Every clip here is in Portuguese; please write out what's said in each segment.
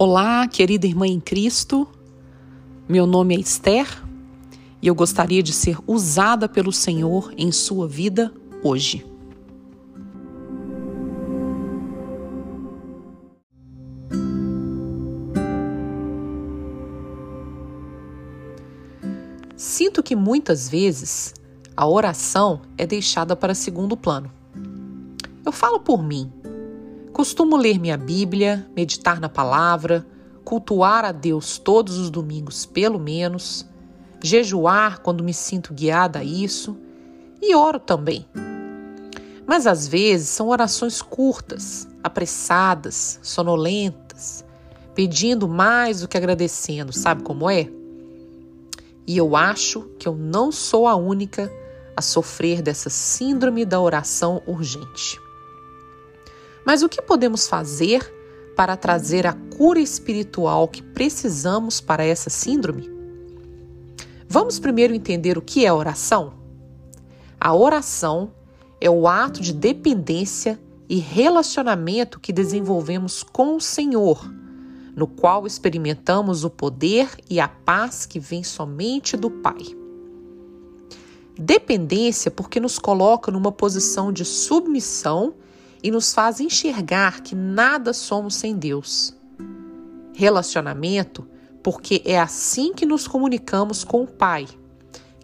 Olá, querida irmã em Cristo. Meu nome é Esther e eu gostaria de ser usada pelo Senhor em sua vida hoje. Sinto que muitas vezes a oração é deixada para segundo plano. Eu falo por mim. Costumo ler minha Bíblia, meditar na palavra, cultuar a Deus todos os domingos, pelo menos, jejuar quando me sinto guiada a isso e oro também. Mas às vezes são orações curtas, apressadas, sonolentas, pedindo mais do que agradecendo, sabe como é? E eu acho que eu não sou a única a sofrer dessa síndrome da oração urgente. Mas o que podemos fazer para trazer a cura espiritual que precisamos para essa síndrome? Vamos primeiro entender o que é oração? A oração é o ato de dependência e relacionamento que desenvolvemos com o Senhor, no qual experimentamos o poder e a paz que vem somente do Pai. Dependência porque nos coloca numa posição de submissão e nos faz enxergar que nada somos sem Deus. Relacionamento, porque é assim que nos comunicamos com o Pai,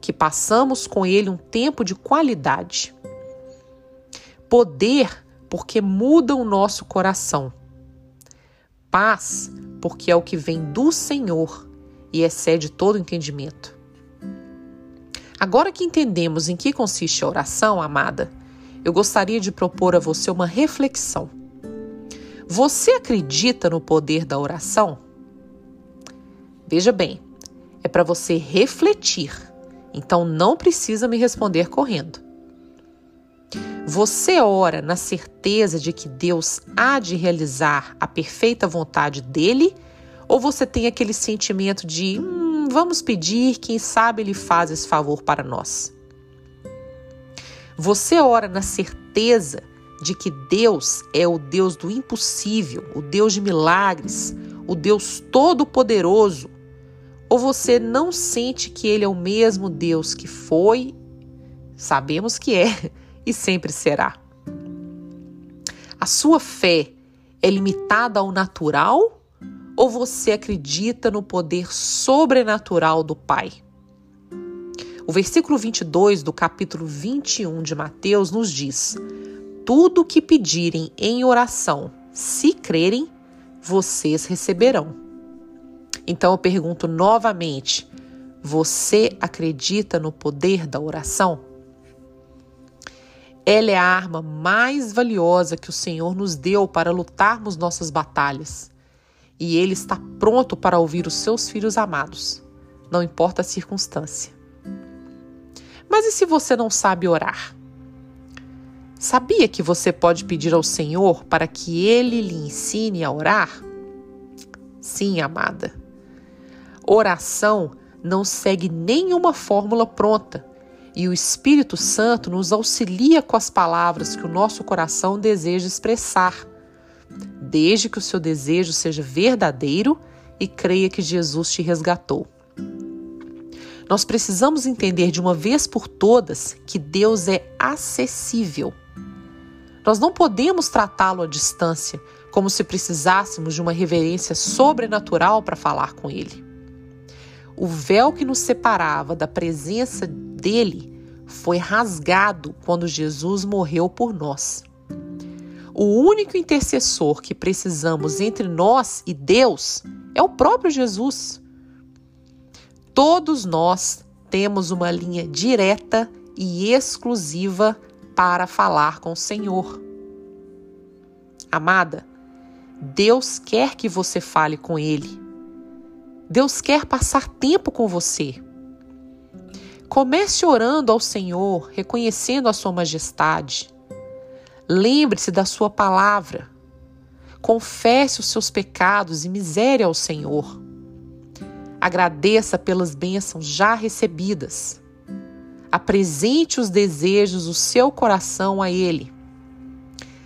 que passamos com Ele um tempo de qualidade. Poder, porque muda o nosso coração. Paz, porque é o que vem do Senhor e excede todo entendimento. Agora que entendemos em que consiste a oração, amada, eu gostaria de propor a você uma reflexão. Você acredita no poder da oração? Veja bem, é para você refletir, então não precisa me responder correndo. Você ora na certeza de que Deus há de realizar a perfeita vontade dele? Ou você tem aquele sentimento de hum, vamos pedir, quem sabe ele faz esse favor para nós? Você ora na certeza de que Deus é o Deus do impossível, o Deus de milagres, o Deus todo-poderoso? Ou você não sente que Ele é o mesmo Deus que foi, sabemos que é e sempre será? A sua fé é limitada ao natural ou você acredita no poder sobrenatural do Pai? O versículo 22 do capítulo 21 de Mateus nos diz: Tudo o que pedirem em oração, se crerem, vocês receberão. Então eu pergunto novamente: você acredita no poder da oração? Ela é a arma mais valiosa que o Senhor nos deu para lutarmos nossas batalhas. E Ele está pronto para ouvir os seus filhos amados, não importa a circunstância. Mas e se você não sabe orar? Sabia que você pode pedir ao Senhor para que Ele lhe ensine a orar? Sim, amada. Oração não segue nenhuma fórmula pronta e o Espírito Santo nos auxilia com as palavras que o nosso coração deseja expressar, desde que o seu desejo seja verdadeiro e creia que Jesus te resgatou. Nós precisamos entender de uma vez por todas que Deus é acessível. Nós não podemos tratá-lo à distância, como se precisássemos de uma reverência sobrenatural para falar com Ele. O véu que nos separava da presença dele foi rasgado quando Jesus morreu por nós. O único intercessor que precisamos entre nós e Deus é o próprio Jesus. Todos nós temos uma linha direta e exclusiva para falar com o Senhor. Amada, Deus quer que você fale com Ele. Deus quer passar tempo com você. Comece orando ao Senhor, reconhecendo a Sua majestade. Lembre-se da Sua palavra. Confesse os seus pecados e miséria ao Senhor. Agradeça pelas bênçãos já recebidas. Apresente os desejos do seu coração a Ele.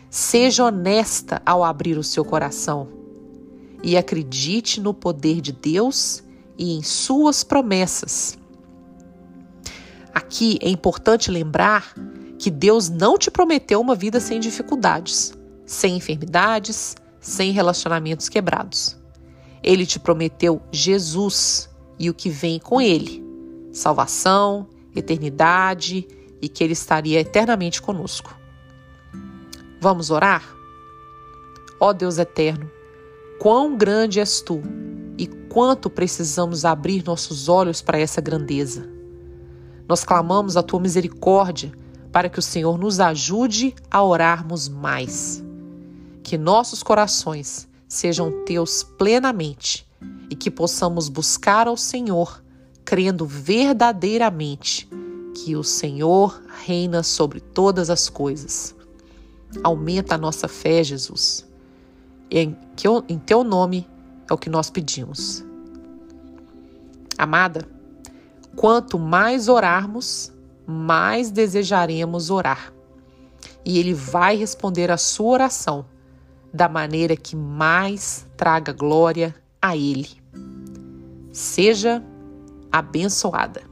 Seja honesta ao abrir o seu coração. e acredite no poder de Deus e em suas promessas. Aqui é importante lembrar que Deus não te prometeu uma vida sem dificuldades, sem enfermidades, sem relacionamentos quebrados. Ele te prometeu Jesus e o que vem com ele: salvação, eternidade e que ele estaria eternamente conosco. Vamos orar? Ó Deus eterno, quão grande és tu e quanto precisamos abrir nossos olhos para essa grandeza. Nós clamamos a tua misericórdia para que o Senhor nos ajude a orarmos mais. Que nossos corações sejam teus plenamente e que possamos buscar ao Senhor, crendo verdadeiramente que o Senhor reina sobre todas as coisas. Aumenta a nossa fé, Jesus. Em, em teu nome é o que nós pedimos. Amada, quanto mais orarmos, mais desejaremos orar. E Ele vai responder a sua oração da maneira que mais traga glória a Ele. Seja abençoada.